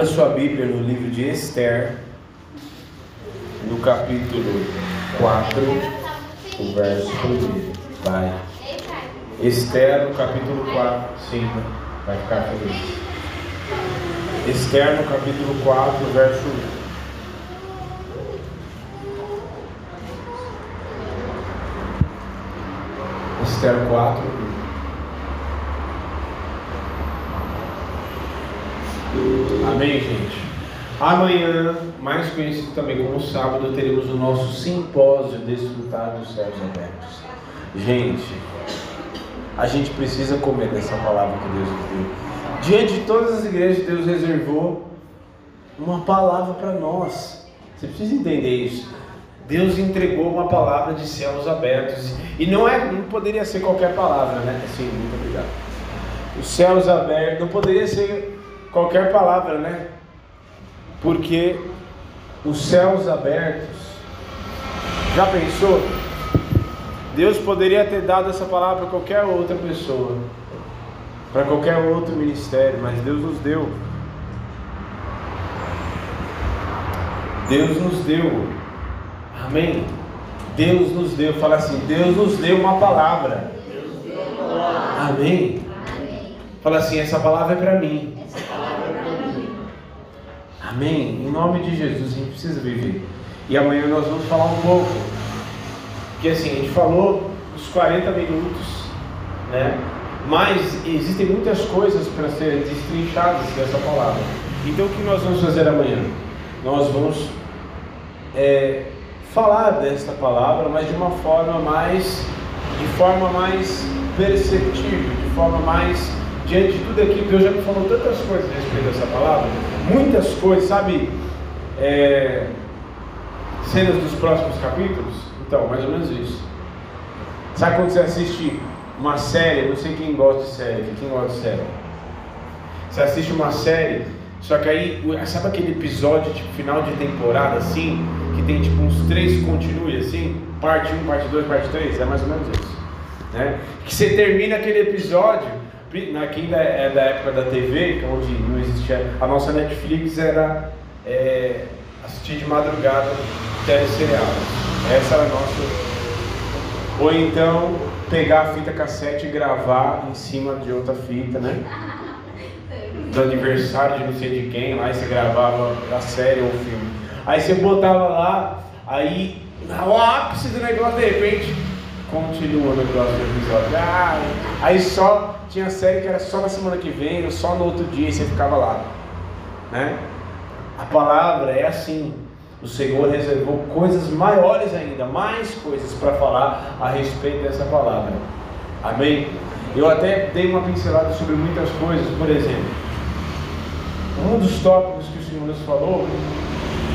Abra sua Bíblia no livro de Esther, no capítulo 4, o verso 1. Vai. Esther, no capítulo 4. Sim, vai ficar feliz. Esther, no capítulo 4, verso 1. Esther 4, 1. Amém, gente? Amanhã, mais conhecido também como sábado, teremos o nosso simpósio Desfrutar dos Céus Abertos. Gente, a gente precisa comer dessa palavra que Deus nos deu. Diante de todas as igrejas, Deus reservou uma palavra para nós. Você precisa entender isso. Deus entregou uma palavra de céus abertos. E não, é, não poderia ser qualquer palavra, né? Sim, muito obrigado. Os céus abertos, não poderia ser qualquer palavra, né? Porque os céus abertos, já pensou? Deus poderia ter dado essa palavra para qualquer outra pessoa, para qualquer outro ministério, mas Deus nos deu. Deus nos deu. Amém? Deus nos deu. Fala assim: Deus nos deu uma palavra. Amém? Fala assim: essa palavra é para mim. Amém? Em nome de Jesus, a gente precisa viver. E amanhã nós vamos falar um pouco. Porque assim, a gente falou os 40 minutos, né? Mas existem muitas coisas para serem destrinchadas dessa palavra. Então o que nós vamos fazer amanhã? Nós vamos é, falar desta palavra, mas de uma forma mais, de forma mais perceptível, de forma mais diante de tudo aquilo. Deus já me falou tantas coisas a respeito dessa palavra, muitas coisas, sabe? É, cenas dos próximos capítulos? Então, mais ou menos isso. Sabe quando você assiste uma série, não sei quem gosta de série, quem gosta de série? Você assiste uma série, só que aí, sabe aquele episódio tipo final de temporada assim, que tem tipo uns três continue assim, parte 1, parte 2, parte 3, é mais ou menos isso. Né? Que você termina aquele episódio, aqui ainda é da época da TV, onde não existia, a nossa Netflix era é, assistir de madrugada teleserial. Essa era a nossa. Ou então pegar a fita cassete e gravar em cima de outra fita, né? Do aniversário de não sei de quem, lá você gravava a série ou o filme. Aí você botava lá, aí no ápice do negócio, de repente, continua no próximo episódio. Ah, aí só tinha série que era só na semana que vem, ou só no outro dia, e você ficava lá. Né? A palavra é assim. O Senhor reservou coisas maiores ainda, mais coisas para falar a respeito dessa palavra. Amém? Eu até dei uma pincelada sobre muitas coisas, por exemplo. Um dos tópicos que o Senhor nos falou,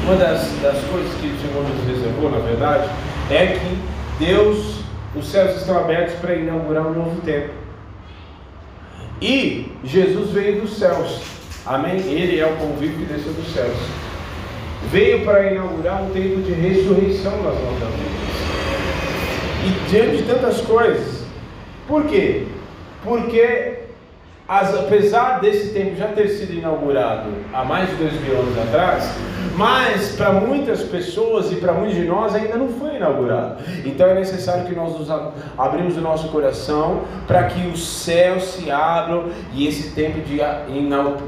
uma das, das coisas que o Senhor nos reservou, na verdade, é que Deus, os céus estão abertos para inaugurar um novo tempo. E Jesus veio dos céus. Amém? Ele é o convívio que desceu dos céus. Veio para inaugurar um tempo de ressurreição nas nossas vidas. E diante de tantas coisas. Por quê? Porque as, apesar desse tempo já ter sido inaugurado há mais de dois mil anos atrás, mas para muitas pessoas e para muitos de nós ainda não foi inaugurado. Então é necessário que nós nos abrimos o nosso coração para que os céus se abram e esse tempo de,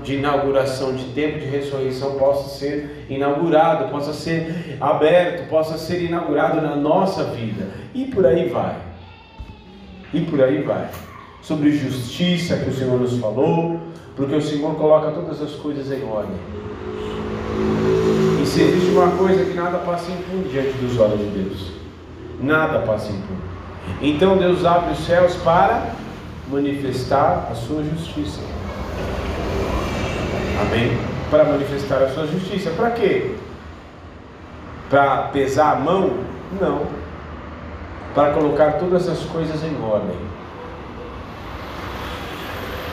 de inauguração, de tempo de ressurreição possa ser inaugurado, possa ser aberto, possa ser inaugurado na nossa vida. E por aí vai. E por aí vai sobre justiça que o Senhor nos falou, porque o Senhor coloca todas as coisas em ordem. E se existe uma coisa que nada passa impune diante dos olhos de Deus, nada passa impune. Então Deus abre os céus para manifestar a sua justiça. Amém? Para manifestar a sua justiça. Para quê? Para pesar a mão? Não. Para colocar todas as coisas em ordem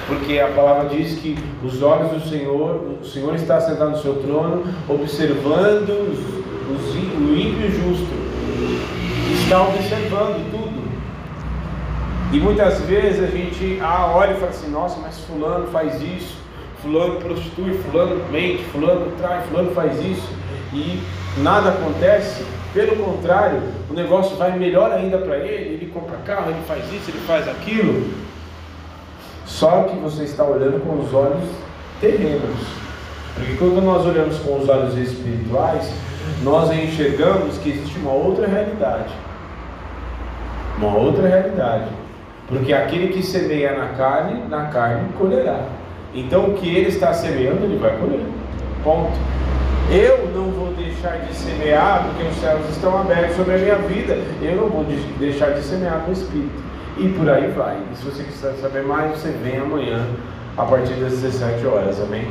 porque a palavra diz que os olhos do Senhor, o Senhor está sentado no seu trono, observando os, os, o ímpio justo, está observando tudo. E muitas vezes a gente ah, olha e fala assim: nossa, mas Fulano faz isso, fulano prostitui, fulano mente, fulano trai, fulano faz isso e nada acontece, pelo contrário, o negócio vai melhor ainda para ele, ele compra carro, ele faz isso, ele faz aquilo. Só que você está olhando com os olhos terrenos. Porque quando nós olhamos com os olhos espirituais, nós enxergamos que existe uma outra realidade. Uma outra realidade. Porque aquele que semeia na carne, na carne colherá. Então o que ele está semeando, ele vai colher. Ponto. Eu não vou deixar de semear porque os céus estão abertos sobre a minha vida. Eu não vou deixar de semear no Espírito. E por aí vai. E se você quiser saber mais, você vem amanhã a partir das 17 horas, amém?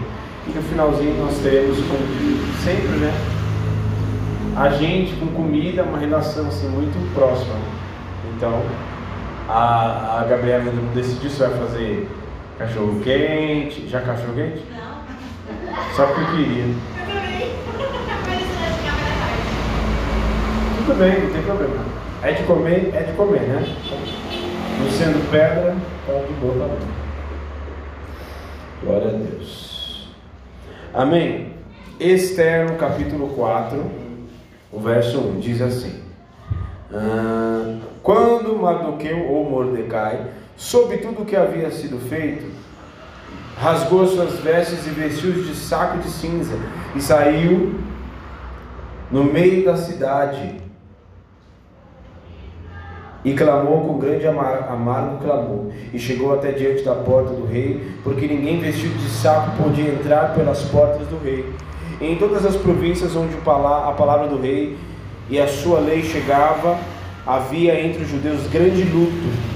E no finalzinho nós teremos, como sempre, né? A gente com comida, uma relação assim muito próxima. Então, a, a Gabriela ainda não decidiu se vai fazer cachorro quente. Já cachorro quente? Não. Só porque eu queria. Tudo bem, não tem problema. É de comer, é de comer, né? Não sendo pedra, tá de boa também. Glória a Deus. Amém. Esther, no capítulo 4, o verso 1, diz assim: ah, Quando Mardoqueu ou Mordecai soube tudo o que havia sido feito, rasgou suas vestes e vestiu-se de saco de cinza e saiu no meio da cidade e clamou com grande amargo clamor, e chegou até diante da porta do rei, porque ninguém vestido de saco podia entrar pelas portas do rei. E em todas as províncias onde a palavra do rei e a sua lei chegava, havia entre os judeus grande luto,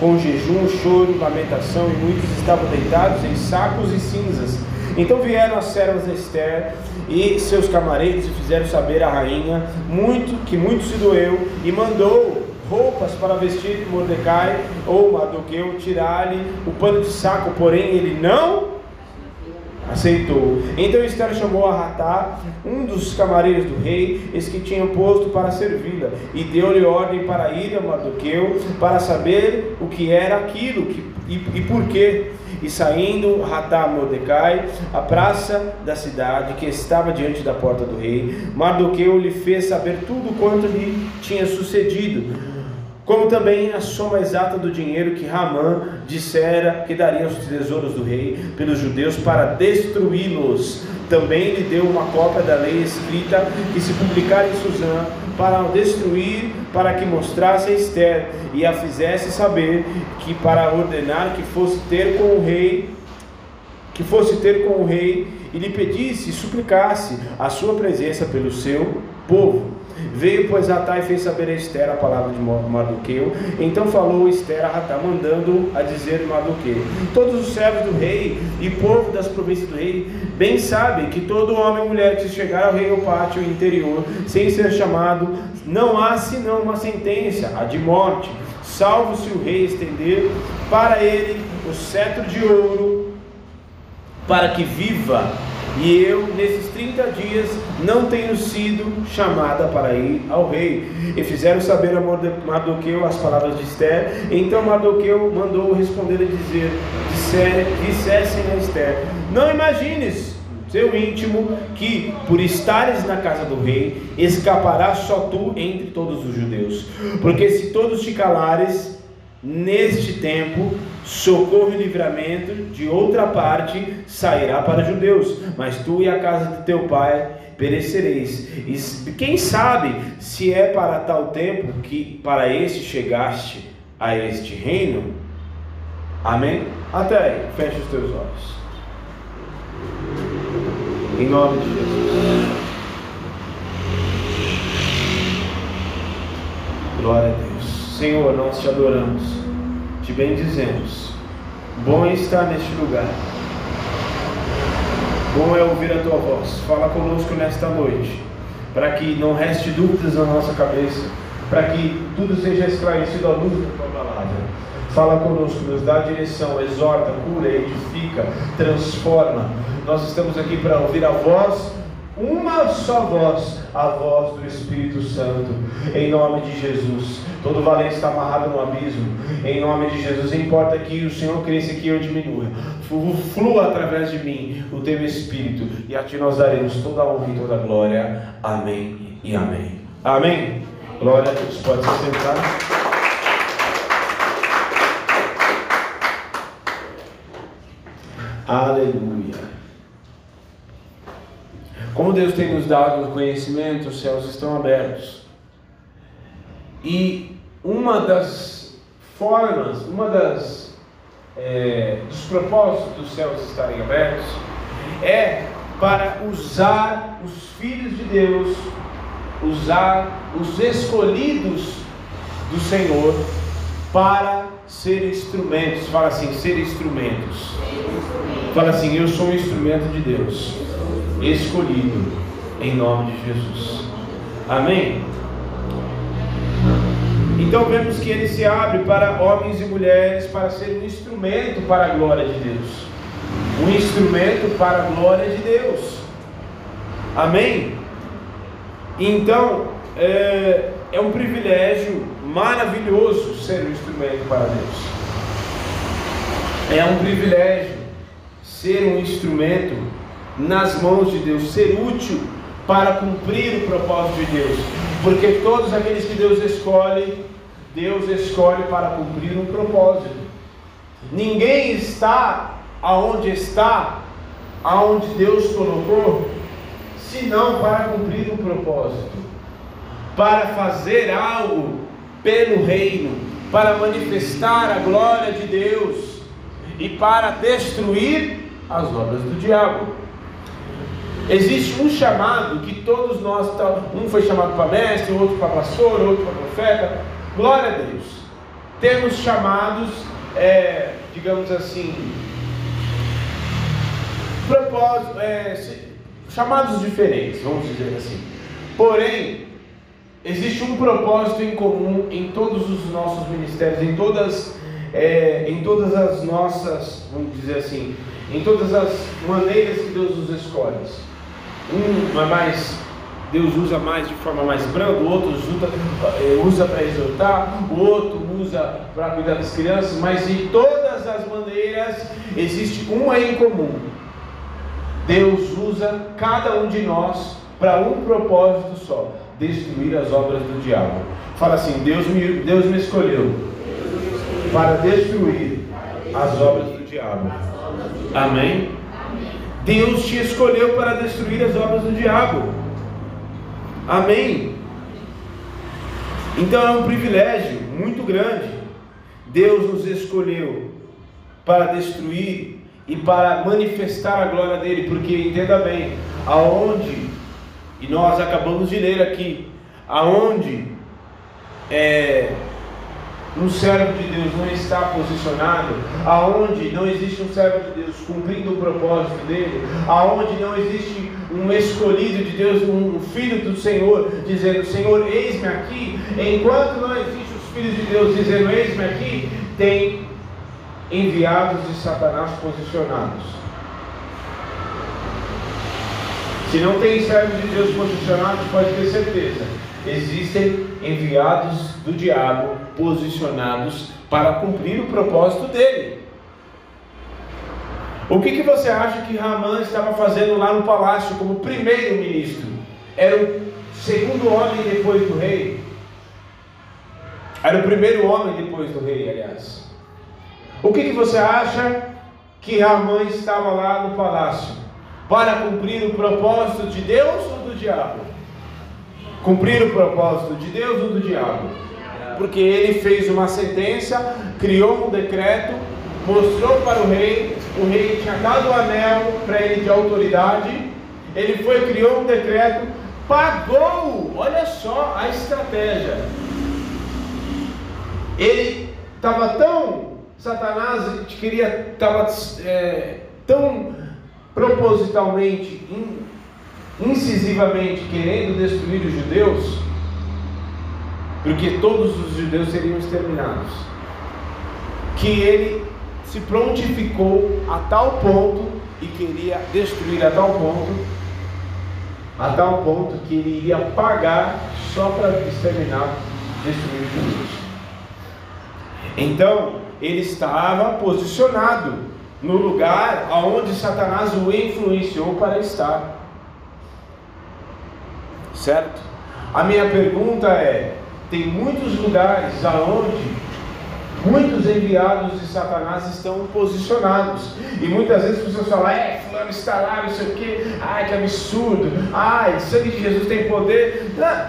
com jejum, choro, lamentação, e muitos estavam deitados em sacos e cinzas. Então vieram as servas de Esther e seus camareiros e fizeram saber à rainha muito que muito se doeu e mandou roupas para vestir Mordecai ou Mardoqueu, tirar-lhe o pano de saco, porém ele não aceitou. Então Esther chamou a Ratá, um dos camareiros do rei, esse que tinha posto para servi-la, e deu-lhe ordem para ir a Mardoqueu para saber o que era aquilo que, e, e por quê. E saindo Ratá Mordecai, a praça da cidade que estava diante da porta do rei, Mardoqueu lhe fez saber tudo quanto lhe tinha sucedido como também a soma exata do dinheiro que Ramã dissera que daria aos tesouros do rei pelos judeus para destruí-los. Também lhe deu uma cópia da lei escrita que se publicar em Suzã para o destruir, para que mostrasse a Esther e a fizesse saber que para ordenar que fosse ter com o rei, que fosse ter com o rei e lhe pedisse suplicasse a sua presença pelo seu povo. Veio, pois, Atá e fez saber a Esther a palavra de Mardoqueu. Então falou Esther a Atá, mandando a dizer Mardoqueu: Todos os servos do rei e povo das províncias do rei bem sabem que todo homem ou mulher que chegar ao rei ou pátio interior, sem ser chamado, não há senão uma sentença, a de morte, salvo se o rei estender para ele o cetro de ouro, para que viva e eu, nesses 30 dias, não tenho sido chamada para ir ao rei. E fizeram saber a Mardoqueu as palavras de Esther. Então Mardoqueu mandou responder e dizer: disser, dissessem a Esther: Não imagines, seu íntimo, que por estares na casa do rei, escapará só tu entre todos os judeus. Porque se todos te calares, neste tempo, socorro e livramento de outra parte sairá para judeus, mas tu e a casa de teu pai perecereis. E quem sabe se é para tal tempo que para este chegaste a este reino? Amém? Até aí, feche os teus olhos. Em nome de Jesus. Glória a Deus. Senhor, nós te adoramos te bendizemos. Bom é estar neste lugar. Bom é ouvir a tua voz. Fala conosco nesta noite, para que não reste dúvidas na nossa cabeça, para que tudo seja esclarecido à luz da tua palavra. Fala conosco, nos dá direção, exorta, cura, edifica, transforma. Nós estamos aqui para ouvir a voz uma só voz, a voz do Espírito Santo, em nome de Jesus. Todo valente está amarrado no abismo, em nome de Jesus. Importa que o Senhor cresça e que eu diminua. Flua através de mim o teu Espírito, e a ti nós daremos toda a honra e toda a glória. Amém e amém. Amém. Glória a Deus. Pode se sentar. Aleluia. Como Deus tem nos dado o conhecimento, os céus estão abertos. E uma das formas, uma das é, dos propósitos dos céus estarem abertos é para usar os filhos de Deus, usar os escolhidos do Senhor para ser instrumentos. Fala assim, ser instrumentos. Fala assim, eu sou um instrumento de Deus escolhido, em nome de Jesus. Amém? Então vemos que ele se abre para homens e mulheres para ser um instrumento para a glória de Deus. Um instrumento para a glória de Deus. Amém? Então, é, é um privilégio maravilhoso ser um instrumento para Deus. É um privilégio ser um instrumento nas mãos de Deus, ser útil para cumprir o propósito de Deus. Porque todos aqueles que Deus escolhe, Deus escolhe para cumprir um propósito. Ninguém está aonde está, aonde Deus colocou, senão para cumprir um propósito, para fazer algo pelo reino, para manifestar a glória de Deus e para destruir as obras do diabo. Existe um chamado que todos nós, um foi chamado para mestre, outro para pastor, outro para profeta. Glória a Deus. Temos chamados, é, digamos assim, propósitos, é, chamados diferentes, vamos dizer assim. Porém, existe um propósito em comum em todos os nossos ministérios, em todas, é, em todas as nossas, vamos dizer assim, em todas as maneiras que Deus nos escolhe. Um é mais, Deus usa mais de forma mais branda, o outro usa, eh, usa para exortar, o outro usa para cuidar das crianças, mas de todas as maneiras existe uma em comum. Deus usa cada um de nós para um propósito só: destruir as obras do diabo. Fala assim: Deus me, Deus me escolheu para destruir as obras do diabo. Amém? Deus te escolheu para destruir as obras do diabo. Amém? Então é um privilégio muito grande. Deus nos escolheu para destruir e para manifestar a glória dele, porque entenda bem, aonde, e nós acabamos de ler aqui, aonde é, um servo de Deus não está posicionado, aonde não existe um servo de Deus cumprindo o propósito dele, aonde não existe um escolhido de Deus, um filho do Senhor, dizendo: Senhor, eis-me aqui, enquanto não existe os filhos de Deus dizendo: Eis-me aqui, tem enviados de Satanás posicionados. Se não tem servo de Deus posicionado, pode ter certeza existem enviados do diabo posicionados para cumprir o propósito dele. O que, que você acha que Ramã estava fazendo lá no palácio como primeiro ministro? Era o segundo homem depois do rei? Era o primeiro homem depois do rei, aliás. O que, que você acha que Ramã estava lá no palácio? Para cumprir o propósito de Deus ou do diabo? Cumprir o propósito de Deus ou do diabo? Porque ele fez uma sentença, criou um decreto, mostrou para o rei, o rei tinha dado o anel para ele de autoridade, ele foi, criou um decreto, pagou, olha só a estratégia. Ele estava tão, Satanás queria, estava é, tão propositalmente incisivamente querendo destruir os judeus, porque todos os judeus seriam exterminados, que ele se prontificou a tal ponto e queria destruir a tal ponto a tal ponto que ele iria pagar só para exterminar, destruir Jesus. Então, ele estava posicionado no lugar aonde Satanás o influenciou para estar. Certo? A minha pergunta é: tem muitos lugares aonde muitos enviados de Satanás estão posicionados. E muitas vezes as pessoas falam, é, fulano está lá, não sei o quê, ai que absurdo, ai, sangue de Jesus tem poder. Não,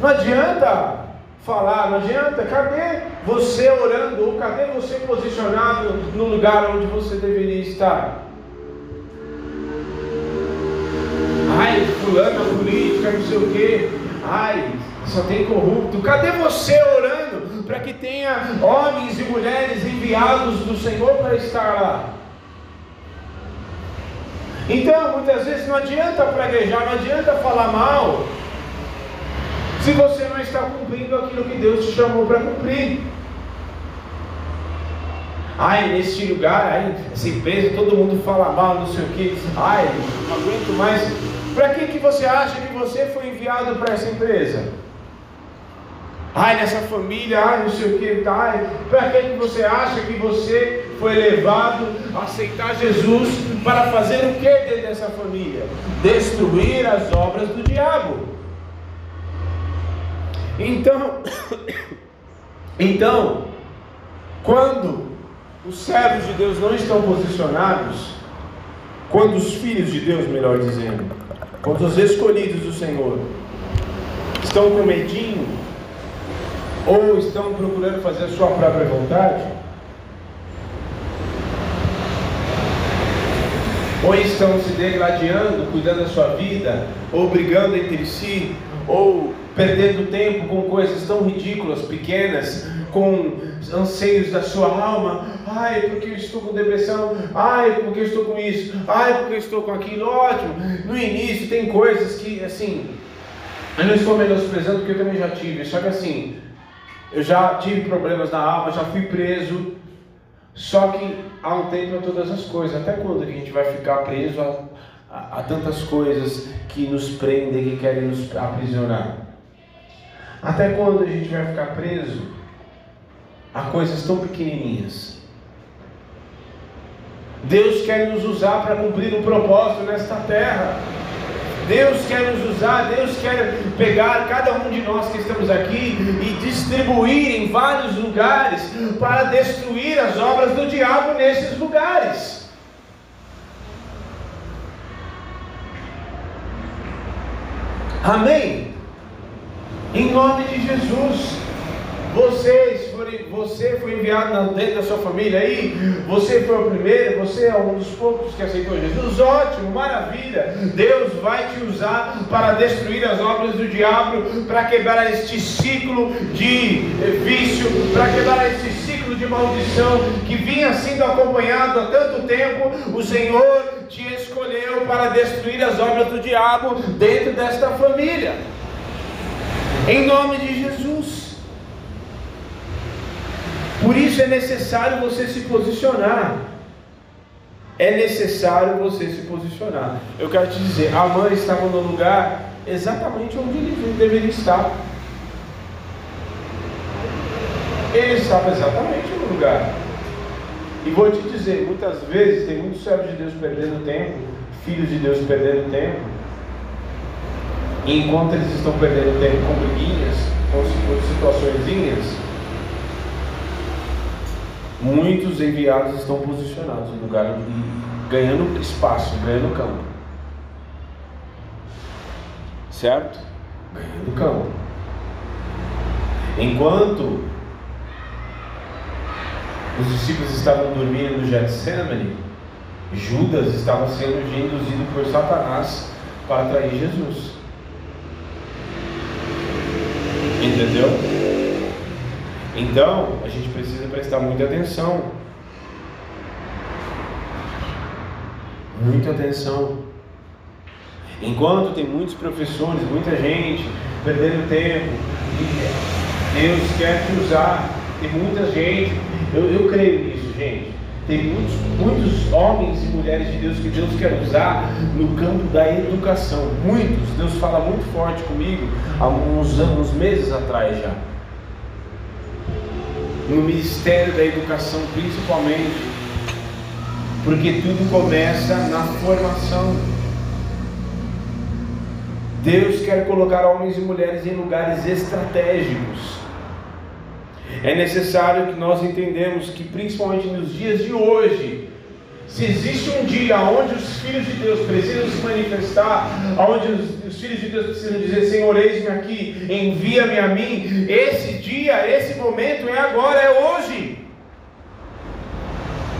não adianta falar, não adianta, cadê você orando, ou cadê você posicionado no lugar onde você deveria estar? Ai, fulano, política, não sei o quê, ai, só tem corrupto. Cadê você orando para que tenha homens e mulheres enviados do Senhor para estar lá? Então, muitas vezes não adianta praguejar, não adianta falar mal, se você não está cumprindo aquilo que Deus te chamou para cumprir. Ai, nesse lugar, ai, essa empresa, todo mundo fala mal, não sei o que, ai, não aguento mais. Para que, que você acha que você foi enviado para essa empresa? Ai, nessa família, ai, não sei o que, ai, para que você acha que você foi levado a aceitar Jesus para fazer o que dentro dessa família? Destruir as obras do diabo. Então, então, quando os servos de Deus não estão posicionados, quando os filhos de Deus, melhor dizendo, quando os escolhidos do Senhor estão com medinho, ou estão procurando fazer a sua própria vontade? Ou estão se degladiando, cuidando da sua vida, ou brigando entre si, ou perdendo tempo com coisas tão ridículas, pequenas, com anseios da sua alma. Ai, porque eu estou com depressão. Ai, porque eu estou com isso. Ai, porque eu estou com aquilo. Ótimo. No início tem coisas que, assim, eu não estou menosprezando porque eu também já tive. Só que assim, eu já tive problemas na alma, já fui preso. Só que há um tempo para todas as coisas. Até quando a gente vai ficar preso a, a, a tantas coisas que nos prendem, que querem nos aprisionar? Até quando a gente vai ficar preso a coisas tão pequenininhas? Deus quer nos usar para cumprir um propósito nesta terra. Deus quer nos usar, Deus quer pegar cada um de nós que estamos aqui e distribuir em vários lugares para destruir as obras do diabo nesses lugares. Amém? Em nome de Jesus. Vocês você foi enviado dentro da sua família aí, você foi o primeiro, você é um dos poucos que aceitou Jesus, ótimo, maravilha. Deus vai te usar para destruir as obras do diabo, para quebrar este ciclo de vício, para quebrar este ciclo de maldição que vinha sendo acompanhado há tanto tempo. O Senhor te escolheu para destruir as obras do diabo dentro desta família. Em nome de Jesus. Por isso é necessário você se posicionar. É necessário você se posicionar. Eu quero te dizer, a mãe estava no lugar exatamente onde ele deveria estar. Ele estava exatamente no lugar. E vou te dizer, muitas vezes tem muitos servos de Deus perdendo tempo, filhos de Deus perdendo tempo. E enquanto eles estão perdendo tempo com briguinhas, com situações muitos enviados estão posicionados no lugar ganhando espaço, ganhando campo. Certo? Ganhando campo. Enquanto os discípulos estavam dormindo no Getsemane, Judas estava sendo induzido por Satanás para atrair Jesus. Entendeu? Então, a gente precisa prestar muita atenção. Muita atenção. Enquanto tem muitos professores, muita gente perdendo tempo, Deus quer te usar. Tem muita gente, eu, eu creio nisso, gente. Tem muitos, muitos homens e mulheres de Deus que Deus quer usar no campo da educação. Muitos. Deus fala muito forte comigo há uns anos, meses atrás já. No ministério da educação, principalmente. Porque tudo começa na formação. Deus quer colocar homens e mulheres em lugares estratégicos. É necessário que nós entendamos que, principalmente nos dias de hoje, se existe um dia onde os filhos de Deus precisam se manifestar, onde os, os filhos de Deus precisam dizer: Senhor, eis-me aqui, envia-me a mim, esse dia, esse momento é agora, é hoje.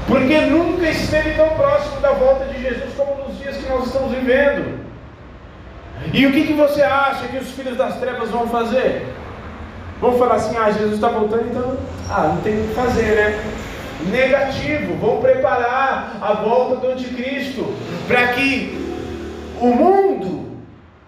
Porque nunca esteve tão próximo da volta de Jesus como nos dias que nós estamos vivendo. E o que, que você acha que os filhos das trevas vão fazer? Vão falar assim: ah, Jesus está voltando, então, ah, não tem o que fazer, né? Negativo, vão preparar a volta do anticristo para que o mundo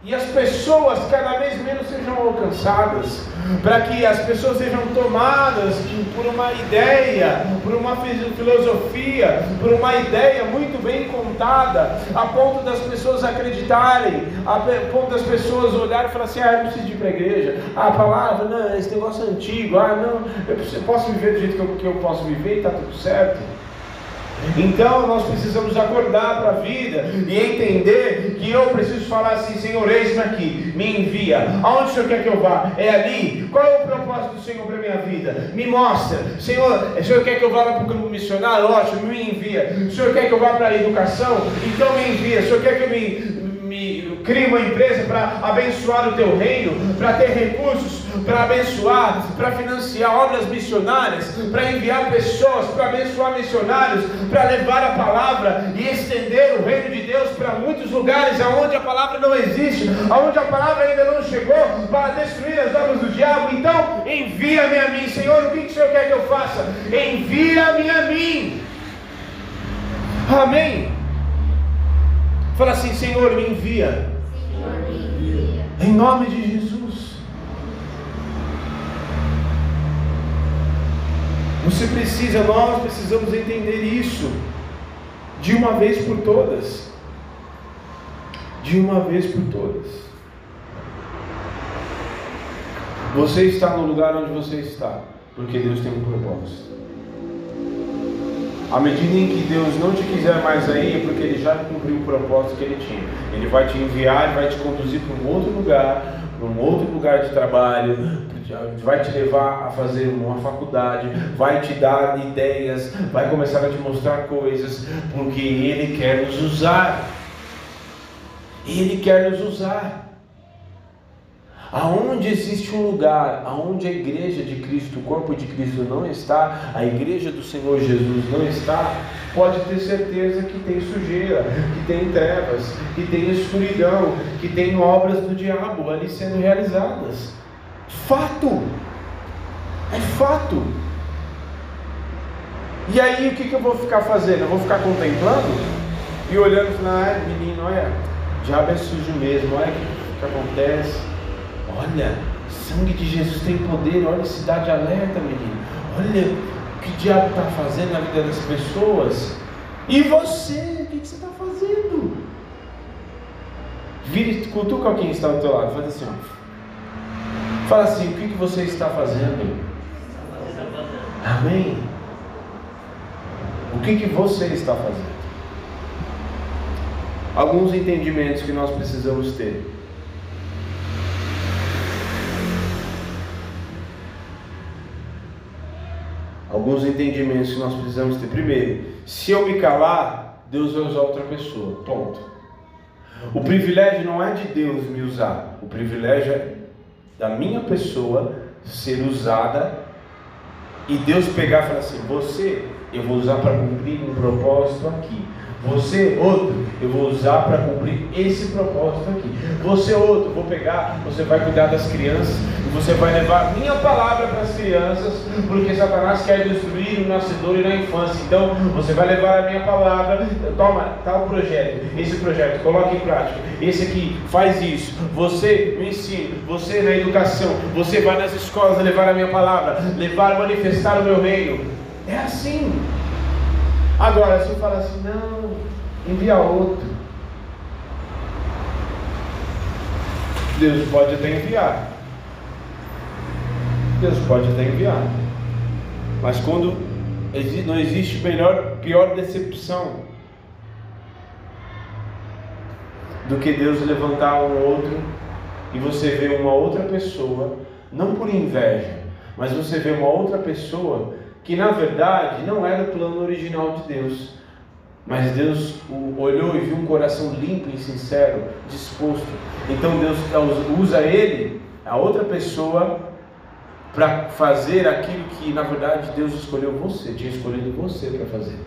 e as pessoas cada vez menos sejam alcançadas, para que as pessoas sejam tomadas por uma ideia, por uma filosofia, por uma ideia muito bem contada, a ponto das pessoas acreditarem, a ponto das pessoas olharem e falar assim: ah, eu preciso ir para a igreja, ah, a palavra, não, esse negócio é antigo, ah, não, eu posso viver do jeito que eu, que eu posso viver e está tudo certo. Então nós precisamos acordar para a vida e entender que eu preciso falar assim: Senhor, eis-me aqui, me envia. Aonde o Senhor quer que eu vá? É ali. Qual é o propósito do Senhor para a minha vida? Me mostra. Senhor, o Senhor quer que eu vá para o campo missionário? Ótimo, me envia. O Senhor quer que eu vá para a educação? Então me envia. O Senhor quer que eu me crie uma empresa para abençoar o teu reino, para ter recursos, para abençoar, para financiar obras missionárias, para enviar pessoas, para abençoar missionários, para levar a palavra e estender o reino de Deus para muitos lugares aonde a palavra não existe, aonde a palavra ainda não chegou, para destruir as obras do diabo. Então, envia-me a mim, Senhor. O que o Senhor quer que eu faça? Envia-me a mim. Amém. Fala assim, Senhor, me envia. Em nome de Jesus. Você precisa, nós precisamos entender isso de uma vez por todas. De uma vez por todas. Você está no lugar onde você está, porque Deus tem um propósito. À medida em que Deus não te quiser mais aí, é porque Ele já cumpriu o propósito que Ele tinha. Ele vai te enviar, Ele vai te conduzir para um outro lugar, para um outro lugar de trabalho, vai te levar a fazer uma faculdade, vai te dar ideias, vai começar a te mostrar coisas, porque Ele quer nos usar. Ele quer nos usar. Aonde existe um lugar, aonde a igreja de Cristo, o corpo de Cristo não está, a igreja do Senhor Jesus não está, pode ter certeza que tem sujeira, que tem trevas, que tem escuridão, que tem obras do diabo ali sendo realizadas. Fato! É fato! E aí o que, que eu vou ficar fazendo? Eu vou ficar contemplando e olhando e falando, ah, menino, olha, diabo é sujo mesmo, olha o que, que acontece Olha, sangue de Jesus tem poder. Olha, cidade alerta, menino. Olha o que o diabo está fazendo na vida das pessoas. E você, o que, que você está fazendo? Vire, cutuca quem está ao teu lado. Faz assim, ó. Fala assim, o que, que você está fazendo? Amém? O que, que você está fazendo? Alguns entendimentos que nós precisamos ter. Alguns entendimentos que nós precisamos ter. Primeiro, se eu me calar, Deus vai usar outra pessoa. Ponto. O privilégio não é de Deus me usar, o privilégio é da minha pessoa ser usada e Deus pegar e falar assim: você eu vou usar para cumprir um propósito aqui. Você, outro, eu vou usar para cumprir esse propósito aqui. Você, outro, vou pegar, você vai cuidar das crianças você vai levar minha palavra para as crianças, porque Satanás quer destruir o nascedor e na infância. Então, você vai levar a minha palavra, toma tal projeto, esse projeto, coloque em prática. Esse aqui, faz isso. Você me ensina, você na educação, você vai nas escolas levar a minha palavra, levar, manifestar o meu reino. É assim. Agora, se eu falar assim, não, envia outro. Deus pode até enviar. Deus pode até enviar. Mas quando não existe melhor, pior decepção do que Deus levantar um outro e você ver uma outra pessoa, não por inveja, mas você vê uma outra pessoa que na verdade não era o plano original de Deus. Mas Deus olhou e viu um coração limpo e sincero, disposto. Então Deus usa ele, a outra pessoa, para fazer aquilo que na verdade Deus escolheu você, tinha escolhido você para fazer.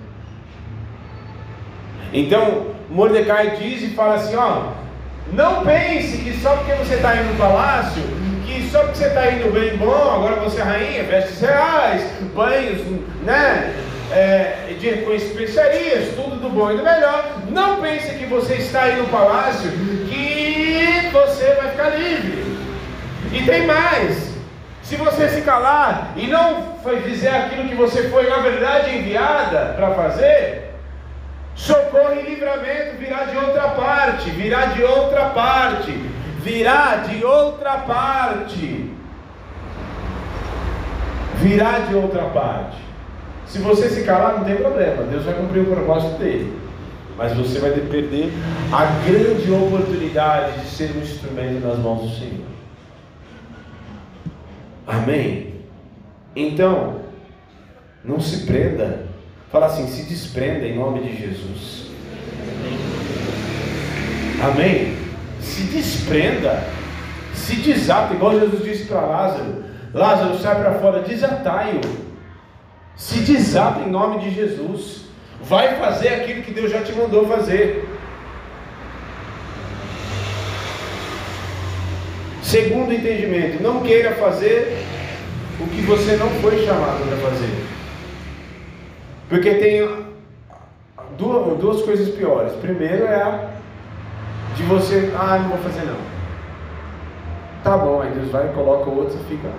Então Mordecai diz e fala assim: ó, não pense que só porque você está indo no palácio, que só porque você está indo bem bom, agora você é rainha, vestes reais, banhos, né? É, de, com especiarias, tudo do bom e do melhor. Não pense que você está aí no palácio, que você vai ficar livre. E tem mais. Se você se calar e não fizer aquilo que você foi na verdade enviada para fazer, Socorro e livramento virá de outra parte, virá de outra parte, virá de outra parte. Virá de outra parte. Se você se calar, não tem problema, Deus vai cumprir o propósito dele. Mas você vai perder a grande oportunidade de ser um instrumento nas mãos do Senhor. Amém? Então, não se prenda Fala assim: se desprenda em nome de Jesus. Amém? Se desprenda. Se desata, igual Jesus disse para Lázaro: Lázaro, sai para fora, desatai-o. Se desata em nome de Jesus. Vai fazer aquilo que Deus já te mandou fazer. Segundo entendimento, não queira fazer o que você não foi chamado para fazer. Porque tem duas, duas coisas piores. Primeiro é a de você, ah, não vou fazer não. Tá bom, aí Deus vai coloca o outro e fica,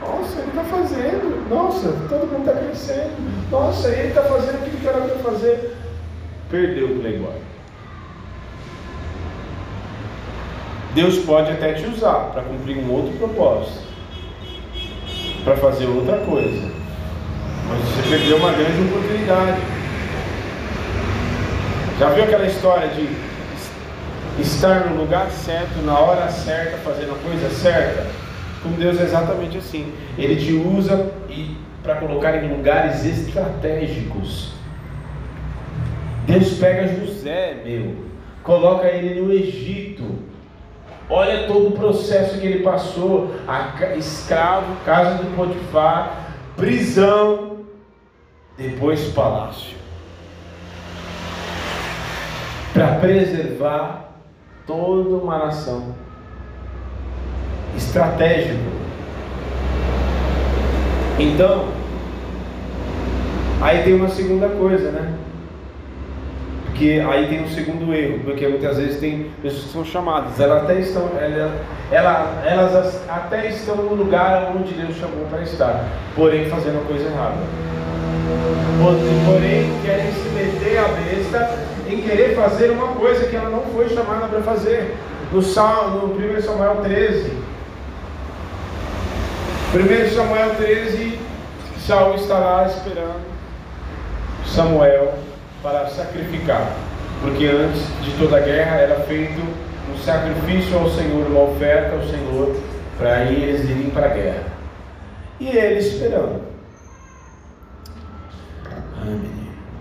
nossa, ele está fazendo, nossa, todo mundo está crescendo, nossa, ele está fazendo aquilo que era para fazer. Perdeu o playboy. Deus pode até te usar para cumprir um outro propósito, para fazer outra coisa. Mas você perdeu uma grande oportunidade. Já viu aquela história de estar no lugar certo, na hora certa, fazendo a coisa certa? Com Deus é exatamente assim. Ele te usa para colocar em lugares estratégicos. Deus pega José, meu, coloca ele no Egito. Olha todo o processo que ele passou: a, escravo, casa do Potifar, prisão, depois palácio, para preservar toda uma nação. Estratégico. Então, aí tem uma segunda coisa, né? Porque aí tem um segundo erro, porque muitas vezes tem pessoas que são chamadas, elas até estão, elas, elas até estão no lugar onde Deus chamou para estar, porém fazendo a coisa errada porém querem se meter a besta em querer fazer uma coisa que ela não foi chamada para fazer. No, Salmo, no 1 Samuel 13, 1 Samuel 13, Saul está lá esperando Samuel para sacrificar, porque antes de toda a guerra era feito um sacrifício ao Senhor, uma oferta ao Senhor, para eles irem para a guerra. E ele esperando.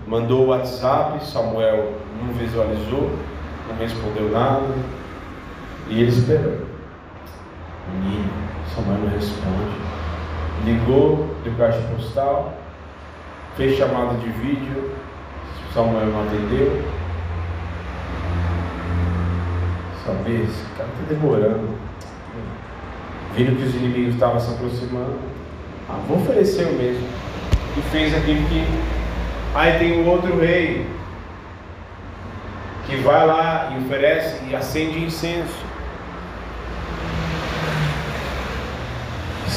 Mandou o WhatsApp, Samuel não visualizou, não respondeu nada. E ele esperou. Menino, Samuel não responde. Ligou de caixa postal, fez chamada de vídeo, Samuel não atendeu. Saber, esse cara está demorando. Vindo que os inimigos estavam se aproximando. Ah, vou oferecer o mesmo. E fez aquilo que Aí tem o outro rei que vai lá e oferece e acende incenso.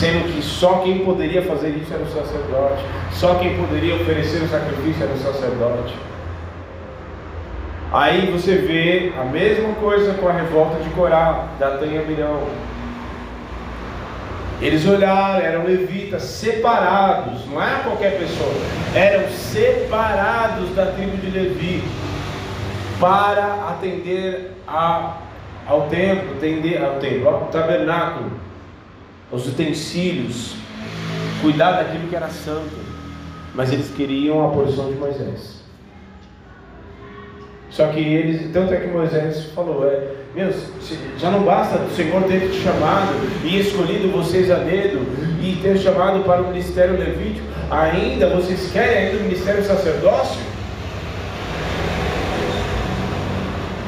sendo que só quem poderia fazer isso era o sacerdote, só quem poderia oferecer o sacrifício era o sacerdote. Aí você vê a mesma coisa com a revolta de Corá, Datã e Abirão. Eles olharam, eram levitas separados, não é qualquer pessoa, eram separados da tribo de Levi para atender a, ao templo, atender ao templo, ao tabernáculo, aos utensílios, cuidar daquilo que era santo. Mas eles queriam a porção de Moisés. Só que eles, tanto é que Moisés falou, é, meu, já não basta o Senhor ter te chamado e escolhido vocês a dedo e ter chamado para o ministério levítico, ainda vocês querem ainda o ministério sacerdócio?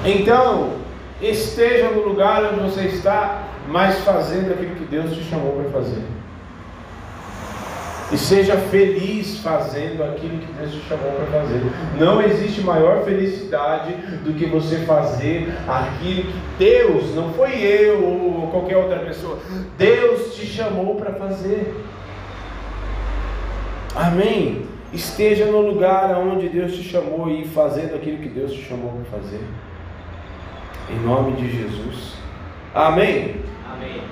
Então, esteja no lugar onde você está, mas fazendo aquilo que Deus te chamou para fazer. E seja feliz fazendo aquilo que Deus te chamou para fazer. Não existe maior felicidade do que você fazer aquilo que Deus, não foi eu ou qualquer outra pessoa, Deus te chamou para fazer. Amém? Esteja no lugar onde Deus te chamou e fazendo aquilo que Deus te chamou para fazer. Em nome de Jesus. Amém? Amém.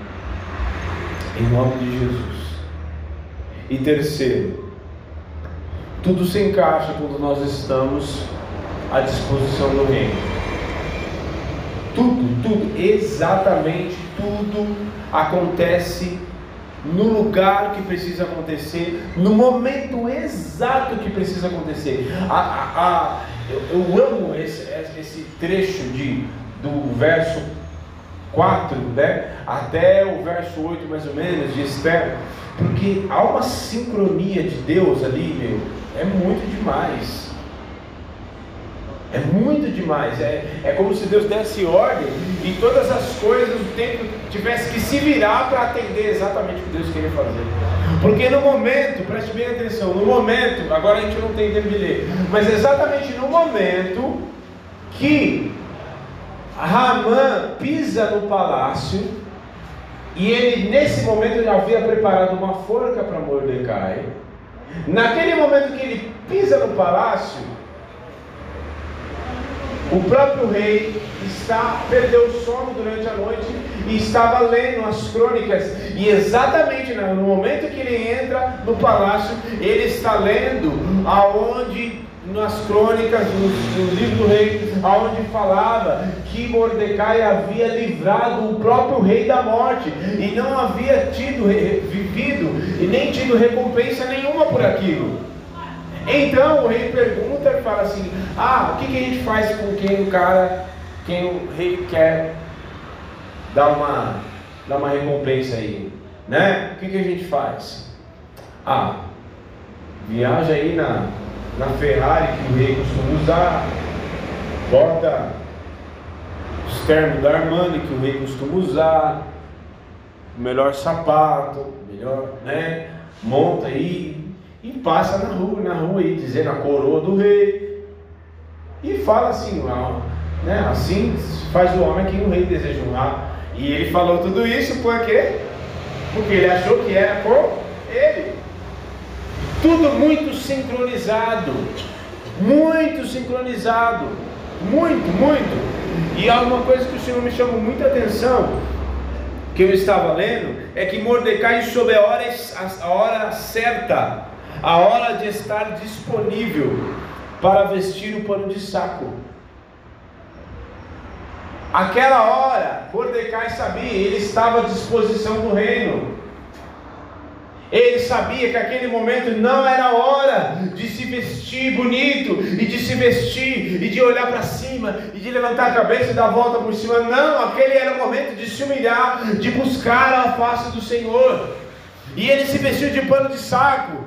Em nome de Jesus. E terceiro, tudo se encaixa quando nós estamos à disposição do reino. Tudo, tudo, exatamente tudo acontece no lugar que precisa acontecer, no momento exato que precisa acontecer. A, a, a, eu, eu, amo esse, esse trecho de, do verso 4, né? até o verso 8 mais ou menos, de Esther, porque há uma sincronia de Deus ali, meu, é muito demais. É muito demais. É, é como se Deus desse ordem e todas as coisas do tempo tivesse que se virar para atender exatamente o que Deus queria fazer. Porque no momento, preste bem atenção, no momento, agora a gente não tem tempo de ler, mas exatamente no momento que Ramã pisa no palácio, e ele nesse momento já havia preparado uma forca para Mordecai. Naquele momento que ele pisa no palácio, o próprio rei está perdeu o sono durante a noite e estava lendo as crônicas e exatamente no momento que ele entra no palácio, ele está lendo aonde nas crônicas, no, no livro do rei, onde falava que Mordecai havia livrado o próprio rei da morte e não havia tido vivido e nem tido recompensa nenhuma por aquilo. Então o rei pergunta e fala assim: Ah, o que, que a gente faz com quem o cara, quem o rei quer dar uma, dar uma recompensa aí? Né? O que, que a gente faz? Ah, viaja aí na na Ferrari que o rei costuma usar, bota os ternos da Armani que o rei costuma usar, o melhor sapato, melhor, né? Monta aí e passa na rua, na rua aí, dizendo a coroa do rei. E fala assim, né? Assim faz o homem que o rei deseja honrar. E ele falou tudo isso por quê? Porque ele achou que era com ele. Tudo muito sincronizado. Muito sincronizado. Muito, muito. E há uma coisa que o Senhor me chamou muita atenção, que eu estava lendo, é que Mordecai soube a hora, a hora certa, a hora de estar disponível para vestir o pano de saco. Aquela hora, Mordecai sabia, ele estava à disposição do reino. Ele sabia que aquele momento não era hora de se vestir bonito e de se vestir e de olhar para cima e de levantar a cabeça e dar a volta por cima. Não, aquele era o momento de se humilhar, de buscar a face do Senhor. E ele se vestiu de pano de saco,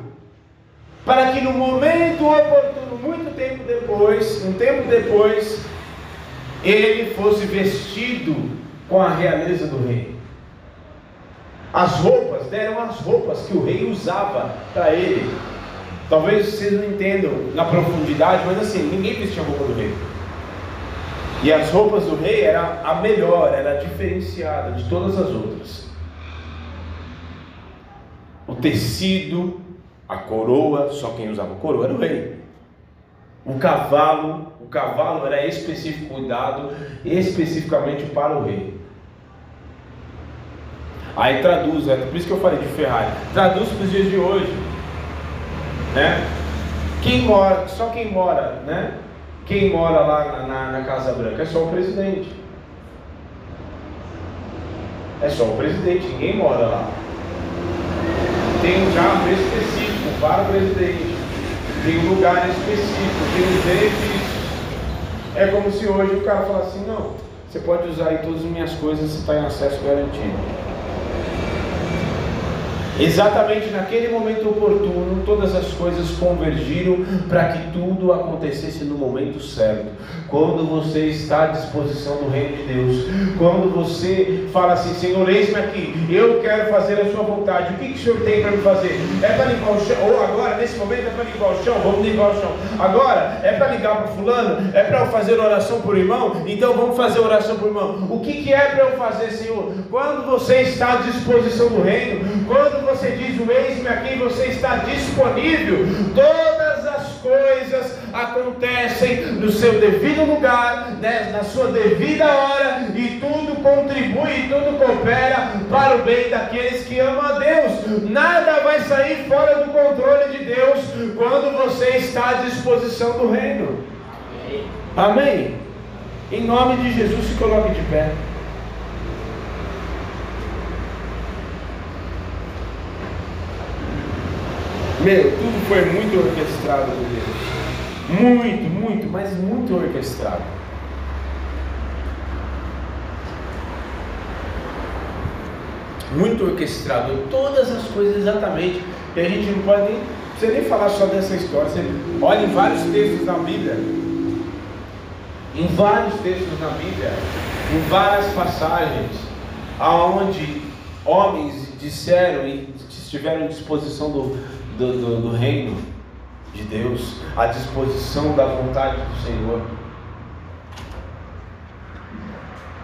para que no momento oportuno, muito tempo depois, um tempo depois, ele fosse vestido com a realeza do rei. As roupas deram as roupas que o rei usava para ele. Talvez vocês não entendam na profundidade, mas assim, ninguém vestia a roupa do rei. E as roupas do rei era a melhor, era diferenciada de todas as outras. o tecido, a coroa, só quem usava coroa era o rei. O cavalo, o cavalo era específico cuidado especificamente para o rei. Aí traduz, é por isso que eu falei de Ferrari. Traduz para os dias de hoje, né? Quem mora, só quem mora, né? Quem mora lá na, na, na Casa Branca é só o presidente. É só o presidente, ninguém mora lá. Tem um carro específico para o presidente. Tem um lugar específico, tem os benefícios. É como se hoje o cara falasse assim, não, você pode usar aí todas as minhas coisas, você está em acesso garantido. Exatamente naquele momento oportuno, todas as coisas convergiram para que tudo acontecesse no momento certo. Quando você está à disposição do reino de Deus, quando você fala assim, Senhor, eis-me aqui, eu quero fazer a sua vontade, o que, que o Senhor tem para me fazer? É para limpar o chão, ou agora, nesse momento, é para limpar o chão, vamos limpar o chão. Agora, é para ligar para fulano, é para eu fazer oração por irmão, então vamos fazer oração por irmão. O que, que é para eu fazer, Senhor? Quando você está à disposição do reino, quando você diz o eis-me aqui, você está disponível. Todas as coisas acontecem no seu devido lugar, né, na sua devida hora, e tudo contribui, tudo coopera para o bem daqueles que amam a Deus. Nada vai sair fora do controle de Deus quando você está à disposição do reino. Amém? Em nome de Jesus, se coloque de pé. Meu, tudo foi muito orquestrado por Deus. Muito, muito, mas muito orquestrado. Muito orquestrado. Todas as coisas exatamente. E a gente não pode nem, você nem falar só dessa história. Olha em vários textos na Bíblia. Em vários textos na Bíblia, em várias passagens, aonde homens disseram e estiveram à disposição do, do, do, do reino de Deus, à disposição da vontade do Senhor.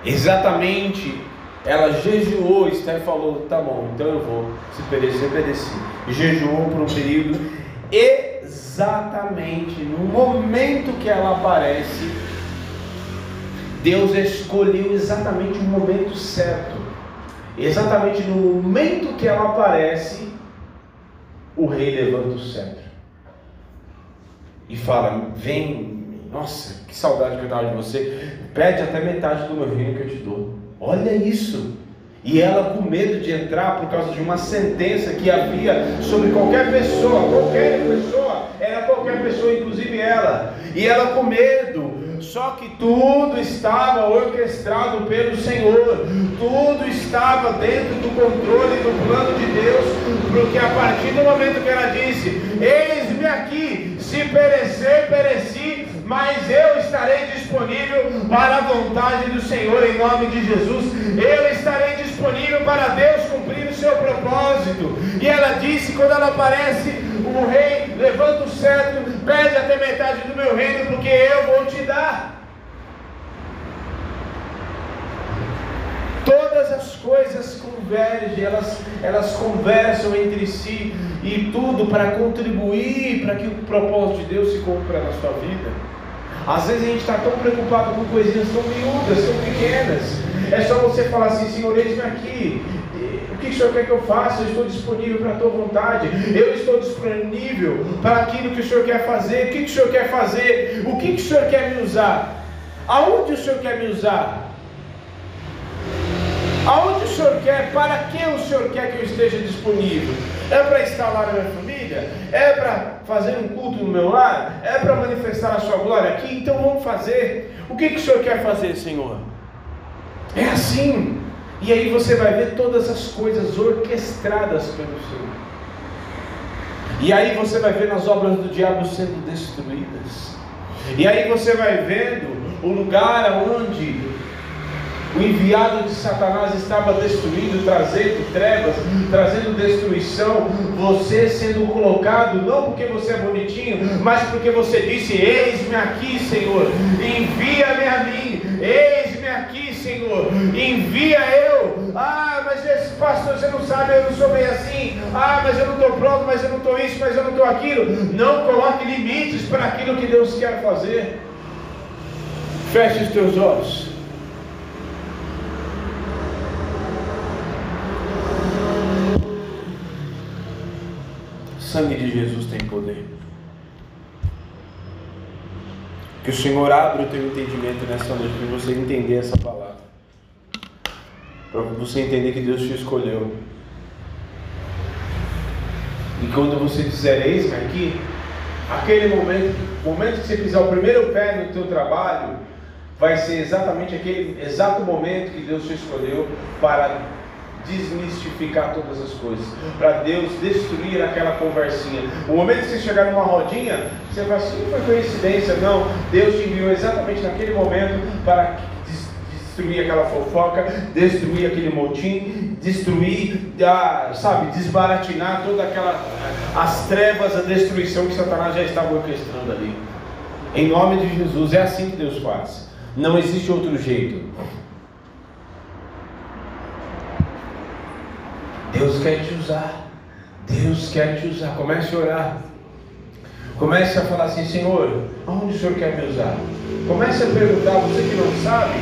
Exatamente, ela jejuou, Esther falou, tá bom, então eu vou, se perecer, pereci. Jejuou por um período, exatamente no momento que ela aparece, Deus escolheu exatamente o momento certo, exatamente no momento que ela aparece, o rei levanta o cetro e fala: Vem, nossa, que saudade que eu estava de você. Pede até metade do meu reino que eu te dou. Olha isso. E ela com medo de entrar por causa de uma sentença que havia sobre qualquer pessoa, qualquer pessoa, era qualquer pessoa, inclusive ela. E ela com medo, só que tudo estava orquestrado pelo Senhor, tudo estava dentro do controle do plano de Deus, porque a partir do momento que ela disse: Eis-me aqui, se perecer, pereci, mas eu estarei disponível para a vontade do Senhor em nome de Jesus. Eu estarei disponível para Deus cumprir o seu propósito. E ela disse, quando ela aparece, o rei levanta o cetro, pede até metade do meu reino, porque eu vou te dar. Todas as coisas convergem, elas, elas conversam entre si e tudo para contribuir para que o propósito de Deus se cumpra na sua vida. Às vezes a gente está tão preocupado com coisinhas tão miúdas, tão pequenas. É só você falar assim, Senhor, eis-me aqui. O que o Senhor quer que eu faça? Eu estou disponível para a tua vontade. Eu estou disponível para aquilo que o Senhor quer fazer. O que o Senhor quer fazer? O que o Senhor quer me usar? Aonde o Senhor quer me usar? Aonde o Senhor quer? Para que o Senhor quer que eu esteja disponível? É para lá na minha família? É para fazer um culto no meu lar? É para manifestar a sua glória aqui? Então vamos fazer. O que, que o Senhor quer fazer, Senhor? É assim. E aí você vai ver todas as coisas orquestradas pelo Senhor. E aí você vai ver as obras do diabo sendo destruídas. E aí você vai vendo o lugar onde o enviado de Satanás estava destruindo, trazendo trevas, trazendo destruição. Você sendo colocado, não porque você é bonitinho, mas porque você disse: Eis-me aqui, Senhor, envia-me a mim. Eis-me aqui, Senhor, envia eu. Ah, mas esse pastor, você não sabe, eu não sou bem assim. Ah, mas eu não estou pronto, mas eu não estou isso, mas eu não estou aquilo. Não coloque limites para aquilo que Deus quer fazer. Feche os teus olhos. Sangue de Jesus tem poder. Que o Senhor abra o teu entendimento nessa noite para você entender essa palavra. Para você entender que Deus te escolheu. E quando você disser eis-me aqui, aquele momento, momento que você pisar o primeiro pé no teu trabalho, vai ser exatamente aquele exato momento que Deus te escolheu para desmistificar todas as coisas, para Deus destruir aquela conversinha. O momento que você chegar numa rodinha, você vai assim, foi coincidência, não. Deus te enviou exatamente naquele momento para destruir aquela fofoca, destruir aquele motim, destruir, ah, sabe, desbaratinar toda aquela as trevas, a destruição que Satanás já estava orquestrando ali. Em nome de Jesus, é assim que Deus faz. Não existe outro jeito. Deus quer te usar. Deus quer te usar. Comece a orar. Comece a falar assim, Senhor, aonde o Senhor quer me usar? Comece a perguntar, você que não sabe,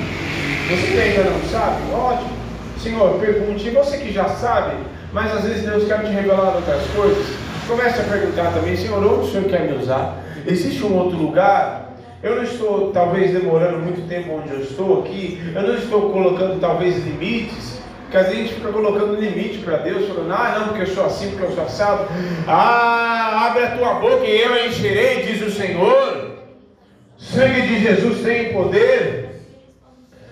você que ainda não sabe, ótimo. Senhor, pergunte. Você que já sabe, mas às vezes Deus quer te revelar outras coisas, comece a perguntar também, Senhor, onde o Senhor quer me usar? Existe um outro lugar? Eu não estou talvez demorando muito tempo onde eu estou aqui, eu não estou colocando talvez limites, porque às vezes a gente fica colocando limite para Deus, falando, ah, não, porque eu sou assim, porque eu sou assado. Ah, abre a tua boca e eu a encherei, diz o Senhor. Sangue de Jesus tem poder.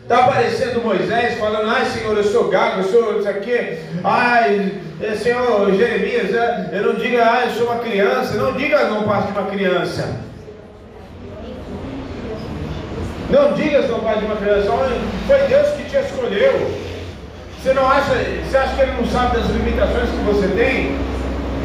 Está aparecendo Moisés falando, ai Senhor, eu sou gago, eu sou isso aqui. Ai, eh, Senhor, Jeremias, eh, eu não diga, ah, eu sou uma criança. Não diga, não passe de uma criança. Não digas, não passe de uma criança. Foi Deus que te escolheu. Você não acha, você acha que ele não sabe das limitações que você tem?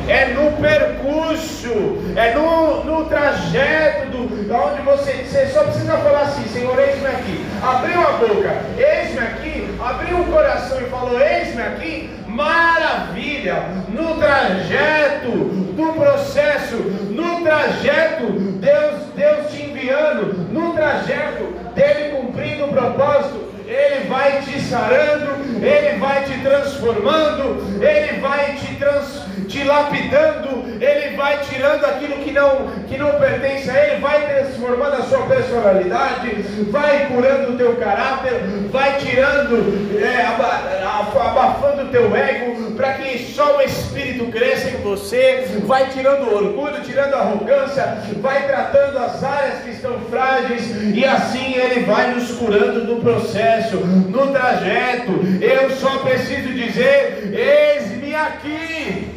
É no percurso, é no, no trajeto do, onde você, você só precisa falar assim, Senhor, eis-me aqui. Abriu a boca, eis-me aqui, abriu o coração e falou, eis-me aqui, maravilha, no trajeto do processo, no trajeto, Deus, Deus te enviando, no trajeto dele cumprindo o propósito, ele vai te sarando, Ele vai te transformando, Ele vai te, trans, te lapidando, Ele vai tirando aquilo que não, que não pertence a Ele, vai transformando a sua personalidade, vai curando o teu caráter, vai tirando, é, abafando o teu ego, para que só o Espírito cresça em você, vai tirando o orgulho, tirando a arrogância, vai tratando as áreas que estão frágeis, e assim Ele vai nos curando no processo, no trajeto. Eu só preciso dizer: eis-me aqui.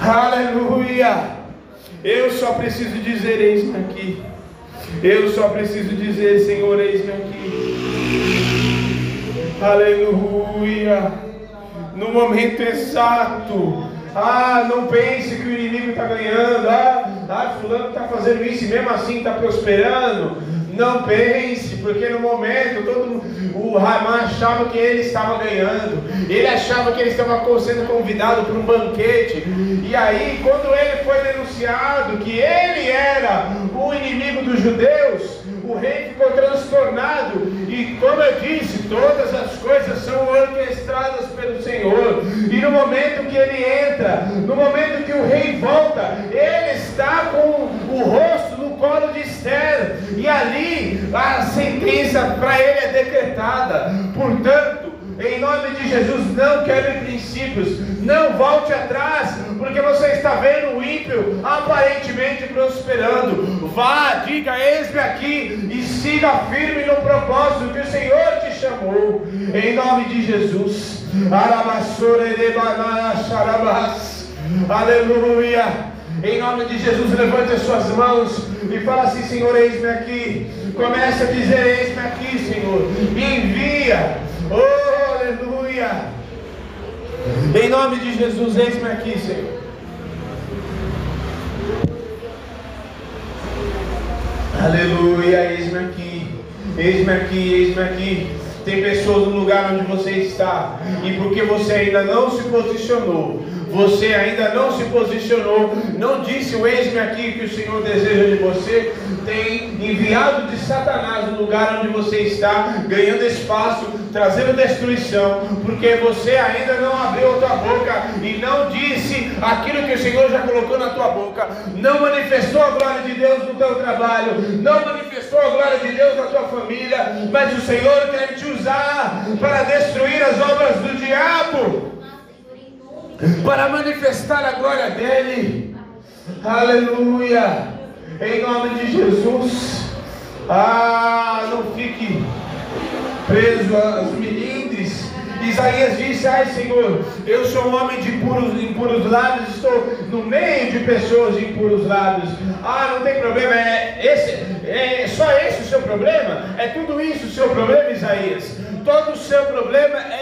Aleluia. Eu só preciso dizer: eis-me aqui. Eu só preciso dizer: Senhor, eis-me aqui. Aleluia. No momento exato. Ah, não pense que o inimigo está ganhando. Ah, ah fulano está fazendo isso e mesmo assim está prosperando. Não pense, porque no momento todo o Ramã achava que ele estava ganhando, ele achava que ele estava sendo convidado para um banquete, e aí, quando ele foi denunciado que ele era o inimigo dos judeus, o rei ficou transtornado, e como eu disse, todas as coisas são orquestradas pelo Senhor, e no momento que ele entra, no momento que o rei volta, ele está com o rosto no colo de Esther, e ali a sentença para ele é decretada, portanto, em nome de Jesus, não quebre princípios, não volte atrás, porque você está vendo o ímpio aparentemente prosperando. Vá, diga, eis-me aqui e siga firme no propósito que o Senhor te chamou, em nome de Jesus. Aleluia. Em nome de Jesus, levante as suas mãos e fala assim: Senhor, eis-me aqui. Comece a dizer: Eis-me aqui, Senhor. Me envia. Oh, Aleluia. Em nome de Jesus, eis-me aqui, Senhor. Aleluia, eis-me aqui. Eis-me aqui, eis-me aqui. Tem pessoas no lugar onde você está, e porque você ainda não se posicionou, você ainda não se posicionou, não disse o eis-me aqui que o Senhor deseja de você, tem enviado de Satanás no lugar onde você está, ganhando espaço, trazendo destruição, porque você ainda não abriu a tua boca e não disse aquilo que o Senhor já colocou na tua boca, não manifestou a glória de Deus no teu trabalho, não manifestou a glória de Deus na tua família, mas o Senhor quer te usar para destruir as obras do diabo para manifestar a glória dele. Aleluia. Em nome de Jesus. Ah, não fique preso às melindres. Isaías disse: Ai Senhor, eu sou um homem de puros, impuros lábios, estou no meio de pessoas de impuros lábios. Ah, não tem problema, é, esse, é só esse o seu problema? É tudo isso o seu problema, Isaías? Todo o seu problema é.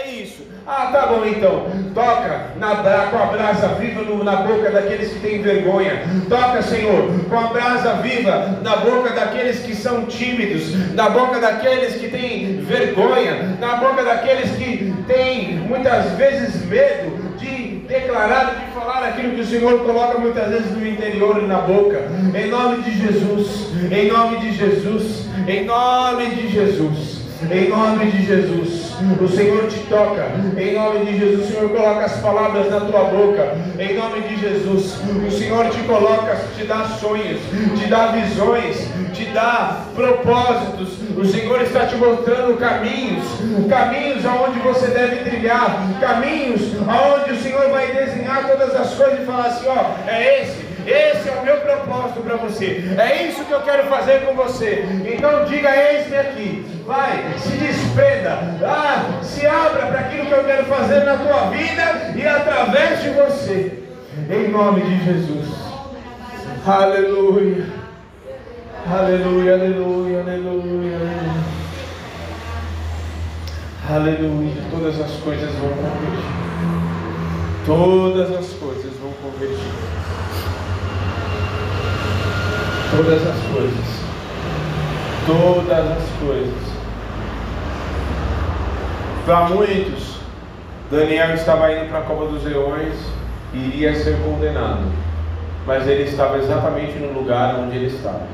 Ah, tá bom então. Toca na, com a brasa viva no, na boca daqueles que têm vergonha. Toca, Senhor, com a brasa viva na boca daqueles que são tímidos, na boca daqueles que têm vergonha, na boca daqueles que têm muitas vezes medo de declarar, de falar aquilo que o Senhor coloca muitas vezes no interior e na boca. Em nome de Jesus, em nome de Jesus, em nome de Jesus. Em nome de Jesus, o Senhor te toca. Em nome de Jesus, o Senhor coloca as palavras na tua boca. Em nome de Jesus, o Senhor te coloca, te dá sonhos, te dá visões, te dá propósitos. O Senhor está te mostrando caminhos, caminhos aonde você deve trilhar, caminhos aonde o Senhor vai desenhar todas as coisas e falar assim: ó, é esse esse é o meu propósito para você. É isso que eu quero fazer com você. Então diga: Eis-me aqui. Vai, se desprenda. Ah, se abra para aquilo que eu quero fazer na tua vida e através de você. Em nome de Jesus. Aleluia. Aleluia, aleluia, aleluia. Aleluia. Todas as coisas vão convergir. Todas as coisas vão convergir todas as coisas. Todas as coisas. Para muitos, Daniel estava indo para a cova dos leões e iria ser condenado. Mas ele estava exatamente no lugar onde ele estava.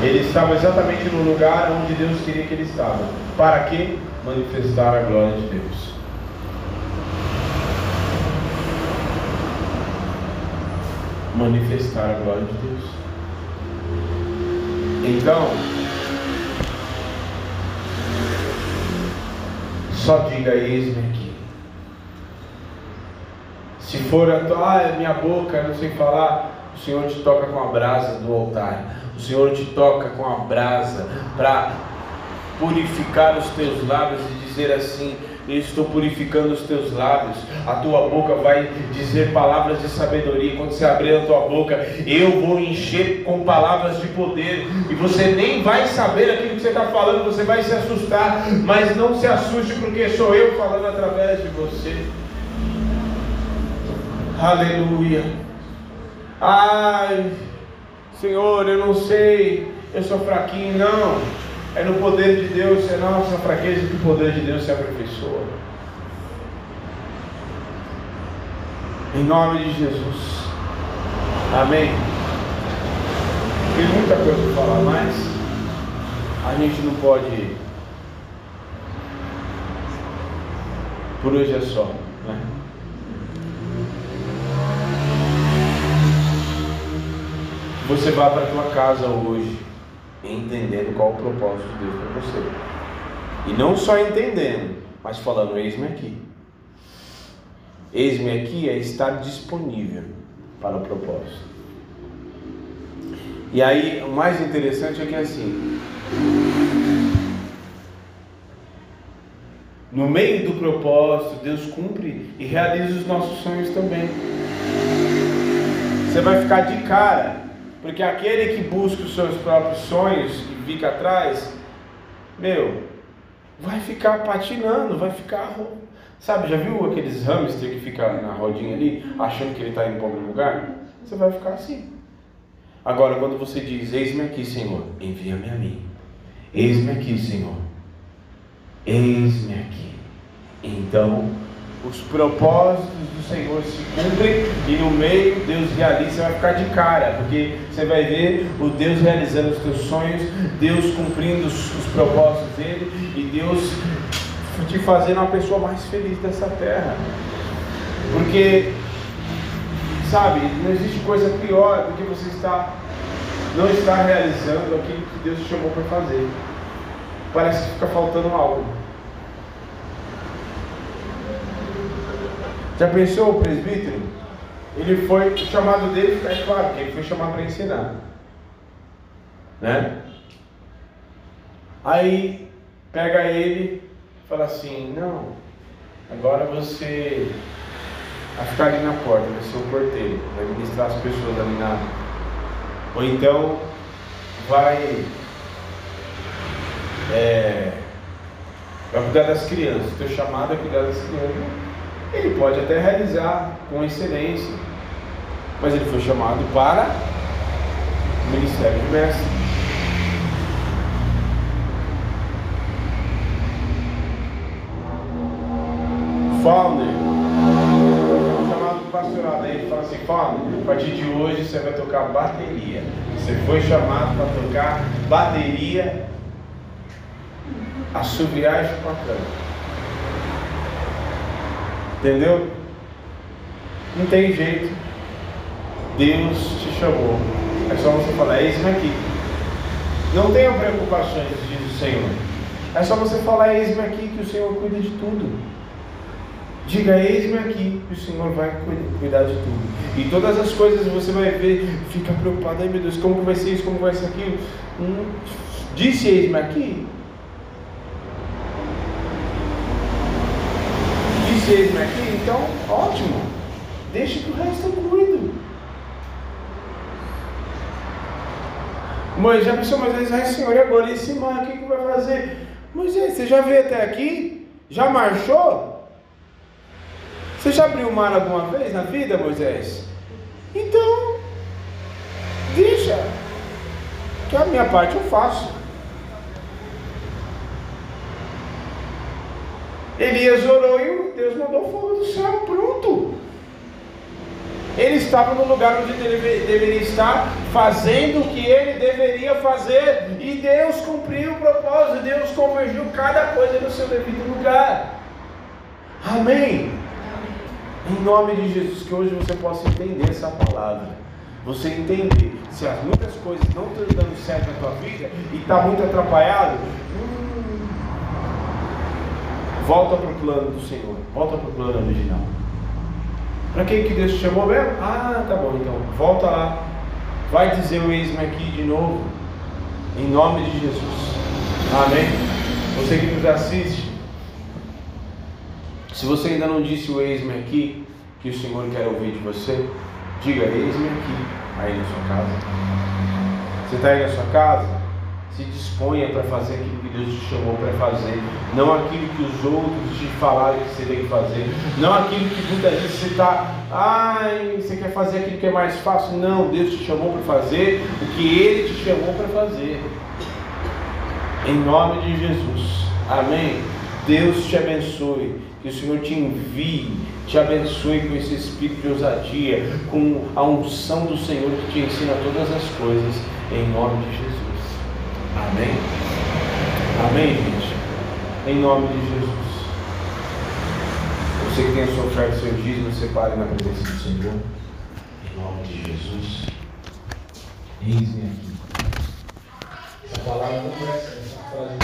Ele estava exatamente no lugar onde Deus queria que ele estava. Para que? Manifestar a glória de Deus. Manifestar a glória de Deus. Então, só diga eis-me aqui. Se for a tua, ah, minha boca, não sei falar, o Senhor te toca com a brasa do altar. O Senhor te toca com a brasa para purificar os teus lábios e dizer assim: eu estou purificando os teus lábios, a tua boca vai dizer palavras de sabedoria. Quando você abrir a tua boca, eu vou encher com palavras de poder, e você nem vai saber aquilo que você está falando, você vai se assustar, mas não se assuste, porque sou eu falando através de você. Aleluia. Ai, Senhor, eu não sei, eu sou fraquinho, não. É no poder de Deus, é na nossa fraqueza que o poder de Deus se aperfeiçoa. Em nome de Jesus. Amém. Tem muita coisa para falar, mas a gente não pode. Por hoje é só. Né? Você vá para tua casa hoje entendendo qual o propósito de Deus para você. E não só entendendo, mas falando: eis-me aqui. Eis-me aqui é estar disponível para o propósito. E aí, o mais interessante é que assim, no meio do propósito, Deus cumpre e realiza os nossos sonhos também. Você vai ficar de cara porque aquele que busca os seus próprios sonhos e fica atrás, meu, vai ficar patinando, vai ficar. Sabe, já viu aqueles hamster que fica na rodinha ali, achando que ele está indo para algum lugar? Você vai ficar assim. Agora, quando você diz: Eis-me aqui, Senhor, envia-me a mim. Eis-me aqui, Senhor. Eis-me aqui. Então, os propósitos do Senhor se cumprem e no meio Deus realiza, você vai ficar de cara, porque você vai ver o Deus realizando os teus sonhos, Deus cumprindo os, os propósitos dele e Deus te fazendo uma pessoa mais feliz dessa terra. Porque, sabe, não existe coisa pior do que você estar, não estar realizando aquilo que Deus te chamou para fazer. Parece que fica faltando algo. Já pensou o presbítero? Ele foi, chamado dele, é claro que ele foi chamado para ensinar. Né? Aí pega ele e fala assim, não, agora você vai ficar ali na porta, vai ser o porteiro, vai ministrar as pessoas ali na. Ou então vai. É, vai cuidar das crianças. O teu chamado é cuidar das crianças. Ele pode até realizar com excelência, mas ele foi chamado para o ministério de mestre. Founder, chamado pastoral, daí ele fala assim, Founder, a partir de hoje você vai tocar bateria. Você foi chamado para tocar bateria, assobiar e chupacão. Entendeu? Não tem jeito. Deus te chamou. É só você falar, eis-me aqui. Não tenha preocupações, diz o Senhor. É só você falar, eis-me aqui, que o Senhor cuida de tudo. Diga, eis-me aqui, que o Senhor vai cuidar de tudo. E todas as coisas você vai ver, fica preocupado, ai meu Deus, como vai ser isso, como vai ser aquilo. Hum, disse, eis-me aqui, mesmo aqui, então ótimo. Deixa que o resto eu cuido. Moisés já pensou, Moisés, ai Senhor, e agora esse mar, o que, que vai fazer? Moisés, você já veio até aqui? Já marchou? Você já abriu o mar alguma vez na vida, Moisés? Então, deixa, que a minha parte eu faço. Elias orou e Deus mandou fogo do céu, pronto. Ele estava no lugar onde ele deveria estar, fazendo o que ele deveria fazer, e Deus cumpriu o propósito, Deus convergiu cada coisa no seu devido lugar. Amém. Em nome de Jesus, que hoje você possa entender essa palavra. Você entender se as muitas coisas não estão dando certo na tua vida e está muito atrapalhado, Volta para o plano do Senhor. Volta para o plano original. Para quem que Deus te chamou mesmo? Ah, tá bom, então. Volta lá. Vai dizer o eis-me aqui de novo. Em nome de Jesus. Amém. Você que nos assiste. Se você ainda não disse o eis-me aqui, que o Senhor quer ouvir de você, diga eis-me aqui, aí na sua casa. Você está aí na sua casa? Se disponha para fazer aquilo que Deus te chamou para fazer, não aquilo que os outros te falaram que você tem que fazer, não aquilo que muitas vezes você está, ai, você quer fazer aquilo que é mais fácil, não, Deus te chamou para fazer o que Ele te chamou para fazer, em nome de Jesus, amém? Deus te abençoe, que o Senhor te envie, te abençoe com esse espírito de ousadia, com a unção do Senhor que te ensina todas as coisas, em nome de Jesus. Amém? Amém, gente? Em nome de Jesus. Você que tem a sua oferta, seu dízimo, separe na presença do Senhor. Em nome de Jesus. Eis-me aqui. Essa palavra não é essa frase.